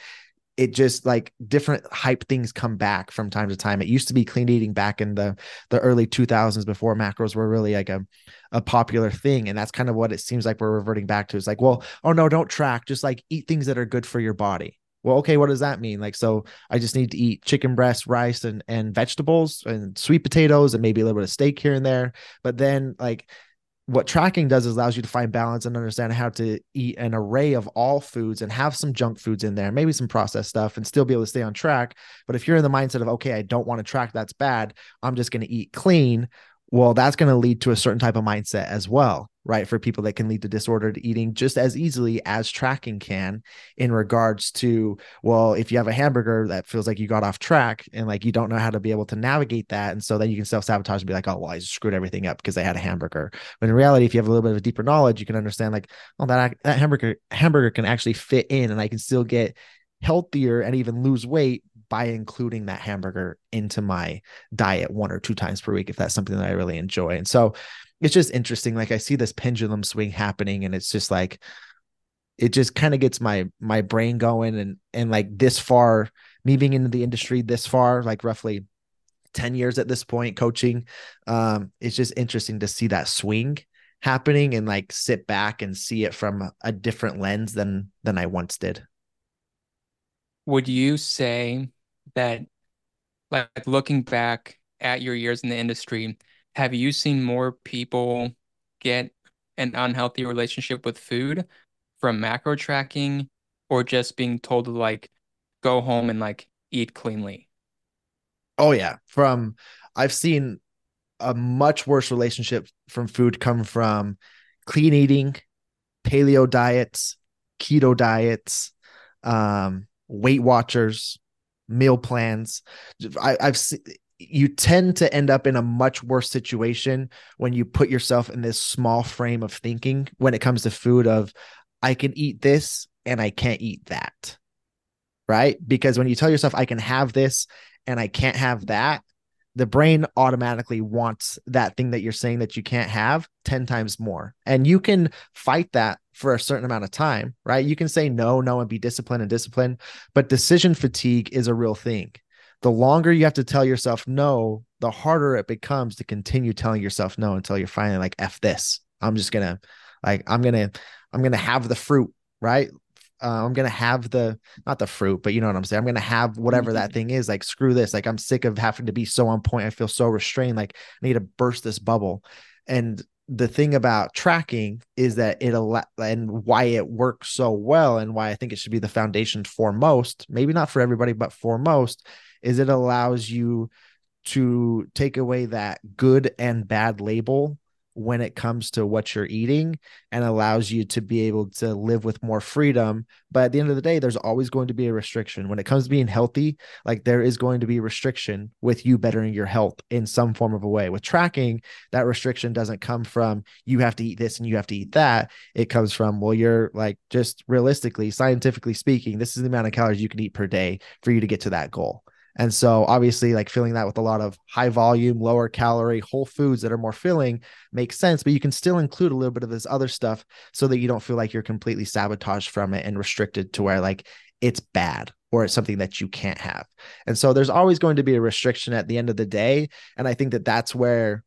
Speaker 1: it just like different hype things come back from time to time. It used to be clean eating back in the the early 2000s before macros were really like a, a popular thing and that's kind of what it seems like we're reverting back to. It's like well oh no don't track. Just like eat things that are good for your body. Well okay what does that mean? Like so i just need to eat chicken breast rice and and vegetables and sweet potatoes and maybe a little bit of steak here and there. But then like what tracking does is allows you to find balance and understand how to eat an array of all foods and have some junk foods in there, maybe some processed stuff, and still be able to stay on track. But if you're in the mindset of, okay, I don't want to track, that's bad, I'm just going to eat clean, well, that's going to lead to a certain type of mindset as well, right? For people that can lead to disordered eating just as easily as tracking can, in regards to, well, if you have a hamburger that feels like you got off track and like you don't know how to be able to navigate that. And so then you can self sabotage and be like, oh, well, I screwed everything up because I had a hamburger. But in reality, if you have a little bit of a deeper knowledge, you can understand like, oh, that, that hamburger, hamburger can actually fit in and I can still get healthier and even lose weight by including that hamburger into my diet one or two times per week if that's something that I really enjoy. And so it's just interesting. Like I see this pendulum swing happening, and it's just like it just kind of gets my my brain going and and like this far, me being into the industry this far, like roughly 10 years at this point coaching um it's just interesting to see that swing happening and like sit back and see it from a different lens than than I once did.
Speaker 2: Would you say that like looking back at your years in the industry, have you seen more people get an unhealthy relationship with food from macro tracking or just being told to like go home and like eat cleanly?
Speaker 1: Oh yeah, from I've seen a much worse relationship from food come from clean eating, paleo diets, keto diets, um, Weight Watchers, meal plans. I, I've seen you tend to end up in a much worse situation when you put yourself in this small frame of thinking when it comes to food of I can eat this and I can't eat that. Right? Because when you tell yourself I can have this and I can't have that, the brain automatically wants that thing that you're saying that you can't have 10 times more. And you can fight that for a certain amount of time, right? You can say no, no, and be disciplined and disciplined, but decision fatigue is a real thing. The longer you have to tell yourself no, the harder it becomes to continue telling yourself no until you're finally like, F this. I'm just gonna, like, I'm gonna, I'm gonna have the fruit, right? uh, I'm gonna have the not the fruit, but you know what I'm saying. I'm gonna have whatever that mm-hmm. thing is. Like screw this. Like I'm sick of having to be so on point. I feel so restrained. Like I need to burst this bubble. And the thing about tracking is that it allow and why it works so well and why I think it should be the foundation for most, maybe not for everybody, but for most, is it allows you to take away that good and bad label when it comes to what you're eating and allows you to be able to live with more freedom. But at the end of the day, there's always going to be a restriction. When it comes to being healthy, like there is going to be restriction with you bettering your health in some form of a way. With tracking, that restriction doesn't come from you have to eat this and you have to eat that. It comes from, well, you're like just realistically, scientifically speaking, this is the amount of calories you can eat per day for you to get to that goal. And so obviously like filling that with a lot of high volume, lower calorie, whole foods that are more filling makes sense, but you can still include a little bit of this other stuff so that you don't feel like you're completely sabotaged from it and restricted to where like it's bad or it's something that you can't have. And so there's always going to be a restriction at the end of the day, and I think that that's where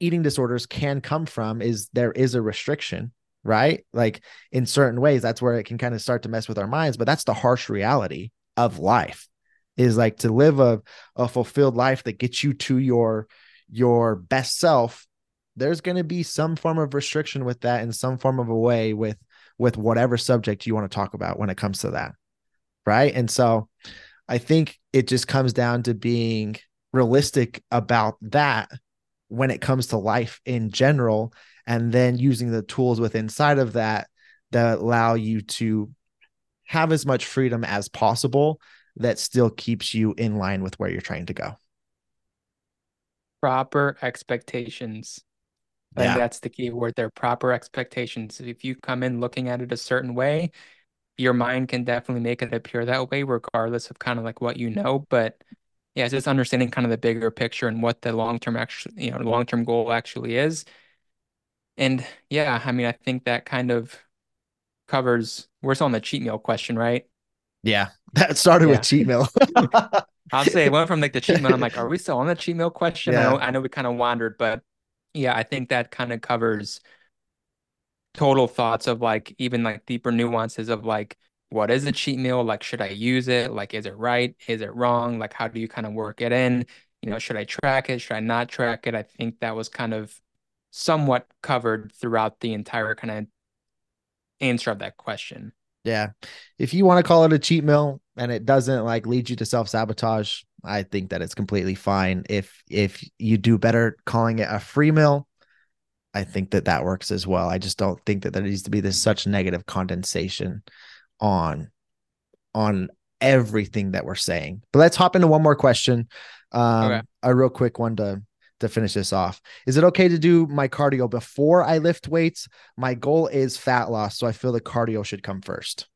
Speaker 1: eating disorders can come from is there is a restriction right like in certain ways that's where it can kind of start to mess with our minds but that's the harsh reality of life is like to live a, a fulfilled life that gets you to your your best self, there's going to be some form of restriction with that in some form of a way with with whatever subject you want to talk about when it comes to that. Right? And so I think it just comes down to being realistic about that when it comes to life in general and then using the tools within inside of that that allow you to have as much freedom as possible that still keeps you in line with where you're trying to go.
Speaker 2: Proper expectations. Yeah. think that's the key word there. Proper expectations. If you come in looking at it a certain way, your mind can definitely make it appear that way, regardless of kind of like what you know. But yeah, it's just understanding kind of the bigger picture and what the long term actually, you know, long term goal actually is. And yeah, I mean, I think that kind of covers. We're still on the cheat meal question, right?
Speaker 1: Yeah, that started yeah. with cheat meal.
Speaker 2: I'll say it went from like the cheat meal. I'm like, are we still on the cheat meal question? Yeah. I know, I know we kind of wandered, but yeah, I think that kind of covers total thoughts of like even like deeper nuances of like what is a cheat meal? Like, should I use it? Like, is it right? Is it wrong? Like, how do you kind of work it in? You know, should I track it? Should I not track it? I think that was kind of somewhat covered throughout the entire kind of answer of that question.
Speaker 1: Yeah. If you want to call it a cheat meal and it doesn't like lead you to self-sabotage, I think that it's completely fine. If if you do better calling it a free meal, I think that that works as well. I just don't think that there needs to be this such negative condensation on on everything that we're saying. But let's hop into one more question. Um, okay. a real quick one to to finish this off. Is it okay to do my cardio before I lift weights? My goal is fat loss, so I feel the cardio should come first.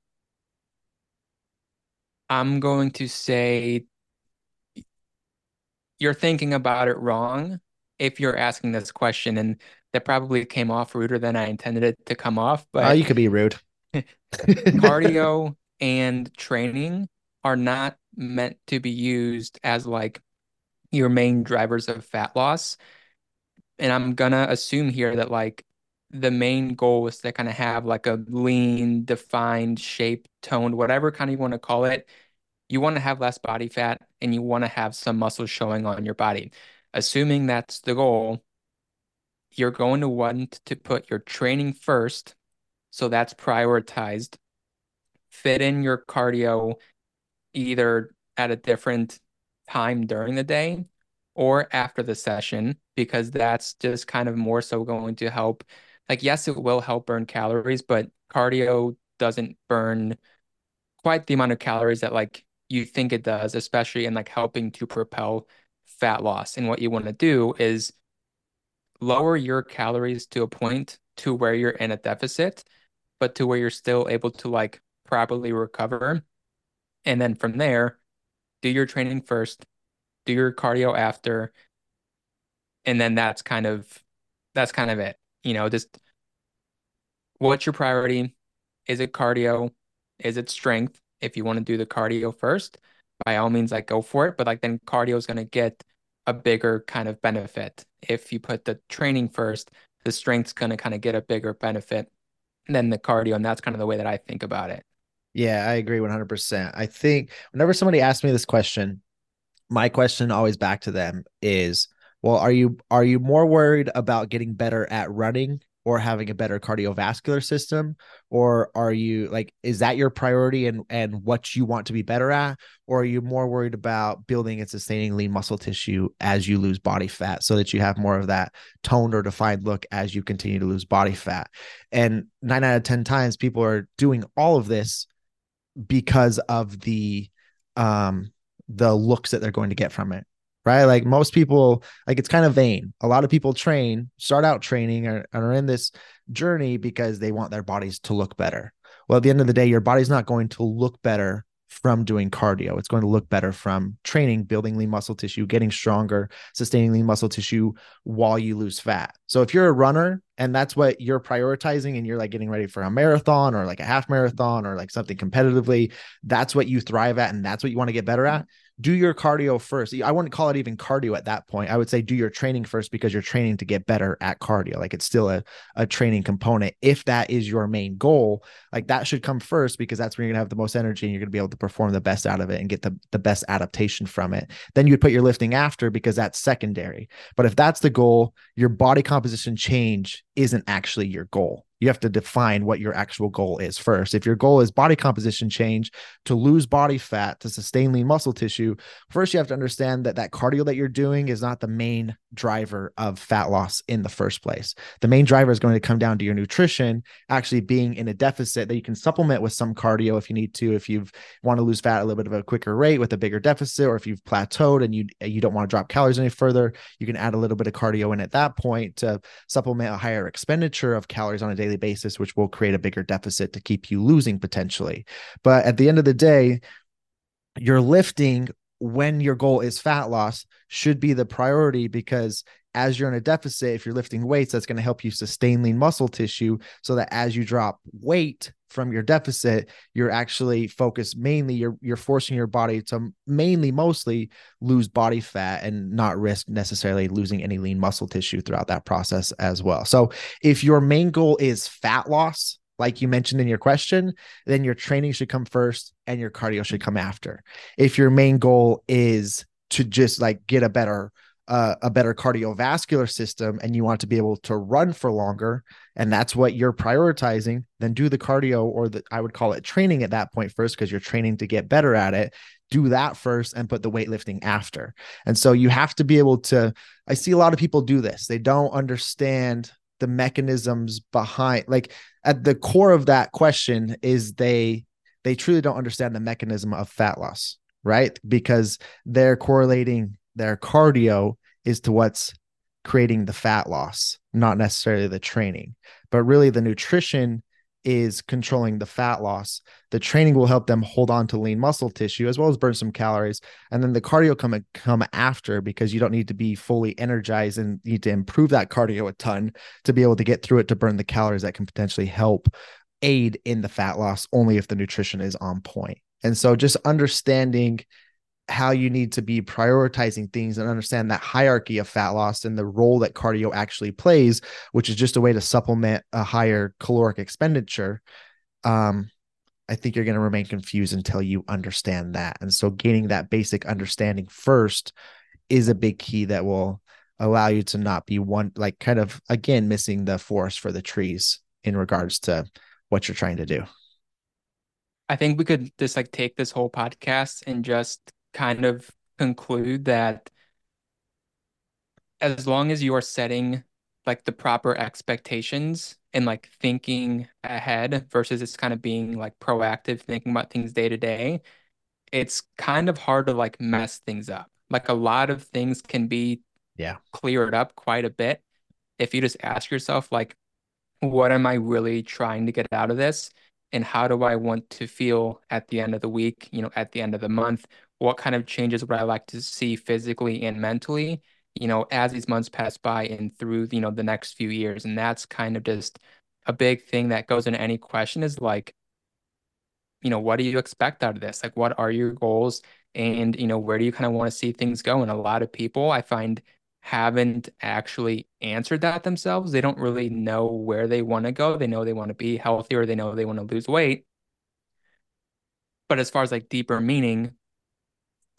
Speaker 2: I'm going to say you're thinking about it wrong if you're asking this question, and that probably came off ruder than I intended it to come off. But
Speaker 1: oh, you could be rude.
Speaker 2: cardio and training are not meant to be used as like your main drivers of fat loss. And I'm gonna assume here that like the main goal is to kind of have like a lean, defined, shape, toned, whatever kind of you want to call it. You want to have less body fat and you want to have some muscle showing on your body. Assuming that's the goal, you're going to want to put your training first. So that's prioritized. Fit in your cardio either at a different time during the day or after the session because that's just kind of more so going to help. Like yes it will help burn calories but cardio doesn't burn quite the amount of calories that like you think it does especially in like helping to propel fat loss. And what you want to do is lower your calories to a point to where you're in a deficit but to where you're still able to like properly recover. And then from there do your training first, do your cardio after, and then that's kind of that's kind of it. You know, just what's your priority? Is it cardio? Is it strength? If you want to do the cardio first, by all means, like go for it. But like then cardio is going to get a bigger kind of benefit. If you put the training first, the strength's going to kind of get a bigger benefit than the cardio. And that's kind of the way that I think about it.
Speaker 1: Yeah, I agree 100%. I think whenever somebody asks me this question, my question always back to them is, well, are you are you more worried about getting better at running or having a better cardiovascular system? Or are you like is that your priority and and what you want to be better at? Or are you more worried about building and sustaining lean muscle tissue as you lose body fat so that you have more of that toned or defined look as you continue to lose body fat? And 9 out of 10 times people are doing all of this because of the um the looks that they're going to get from it right? Like most people like it's kind of vain. A lot of people train start out training or, are in this journey because they want their bodies to look better. Well at the end of the day your body's not going to look better from doing cardio. It's going to look better from training, building lean muscle tissue, getting stronger, sustaining lean muscle tissue while you lose fat. So if you're a runner and that's what you're prioritizing and you're like getting ready for a marathon or like a half marathon or like something competitively, that's what you thrive at and that's what you want to get better at. Do your cardio first. I wouldn't call it even cardio at that point. I would say do your training first because you're training to get better at cardio. Like it's still a, a training component. If that is your main goal, like that should come first because that's where you're gonna have the most energy and you're gonna be able to perform the best out of it and get the, the best adaptation from it. Then you'd put your lifting after because that's secondary. But if that's the goal, your body composition change isn't actually your goal you have to define what your actual goal is first. If your goal is body composition change to lose body fat to sustain lean muscle tissue, first you have to understand that that cardio that you're doing is not the main driver of fat loss in the first place. The main driver is going to come down to your nutrition actually being in a deficit that you can supplement with some cardio if you need to if you want to lose fat at a little bit of a quicker rate with a bigger deficit or if you've plateaued and you you don't want to drop calories any further, you can add a little bit of cardio in at that point to supplement a higher expenditure of calories on a daily daily basis, which will create a bigger deficit to keep you losing potentially. But at the end of the day, your lifting when your goal is fat loss should be the priority because as you're in a deficit, if you're lifting weights, that's going to help you sustain lean muscle tissue so that as you drop weight from your deficit, you're actually focused mainly, you're you're forcing your body to mainly mostly lose body fat and not risk necessarily losing any lean muscle tissue throughout that process as well. So if your main goal is fat loss, like you mentioned in your question, then your training should come first and your cardio should come after. If your main goal is to just like get a better uh, a better cardiovascular system and you want to be able to run for longer and that's what you're prioritizing then do the cardio or the i would call it training at that point first because you're training to get better at it. Do that first and put the weightlifting after. And so you have to be able to i see a lot of people do this. They don't understand the mechanisms behind like at the core of that question is they they truly don't understand the mechanism of fat loss right? Because they're correlating their cardio is to what's creating the fat loss not necessarily the training but really the nutrition is controlling the fat loss. The training will help them hold on to lean muscle tissue as well as burn some calories. And then the cardio come come after because you don't need to be fully energized and need to improve that cardio a ton to be able to get through it to burn the calories that can potentially help aid in the fat loss only if the nutrition is on point. And so just understanding how you need to be prioritizing things and understand that hierarchy of fat loss and the role that cardio actually plays, which is just a way to supplement a higher caloric expenditure. Um, I think you're going to remain confused until you understand that. And so, gaining that basic understanding first is a big key that will allow you to not be one, like, kind of again, missing the forest for the trees in regards to what you're trying to do.
Speaker 2: I think we could just like take this whole podcast and just kind of conclude that as long as you are setting like the proper expectations and like thinking ahead versus it's kind of being like proactive, thinking about things day to day, it's kind of hard to like mess things up. Like a lot of things can be
Speaker 1: yeah
Speaker 2: cleared up quite a bit if you just ask yourself like what am I really trying to get out of this? And how do I want to feel at the end of the week, you know, at the end of the month? What kind of changes would I like to see physically and mentally, you know, as these months pass by and through, you know, the next few years. And that's kind of just a big thing that goes into any question is like, you know, what do you expect out of this? Like, what are your goals? And, you know, where do you kind of want to see things go? And a lot of people I find haven't actually answered that themselves. They don't really know where they want to go. They know they want to be healthier, they know they want to lose weight. But as far as like deeper meaning,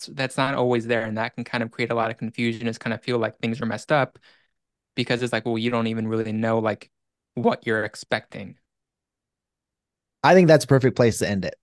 Speaker 2: that's not always there and that can kind of create a lot of confusion it's kind of feel like things are messed up because it's like well you don't even really know like what you're expecting.
Speaker 1: I think that's a perfect place to end it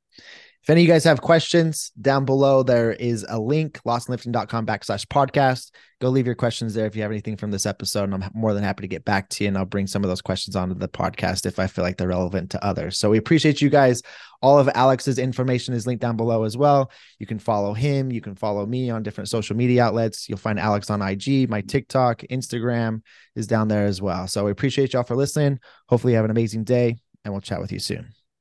Speaker 1: if any of you guys have questions down below, there is a link, lostandlifting.com backslash podcast. Go leave your questions there if you have anything from this episode. And I'm more than happy to get back to you. And I'll bring some of those questions onto the podcast if I feel like they're relevant to others. So we appreciate you guys. All of Alex's information is linked down below as well. You can follow him. You can follow me on different social media outlets. You'll find Alex on IG, my TikTok, Instagram is down there as well. So we appreciate y'all for listening. Hopefully you have an amazing day and we'll chat with you soon.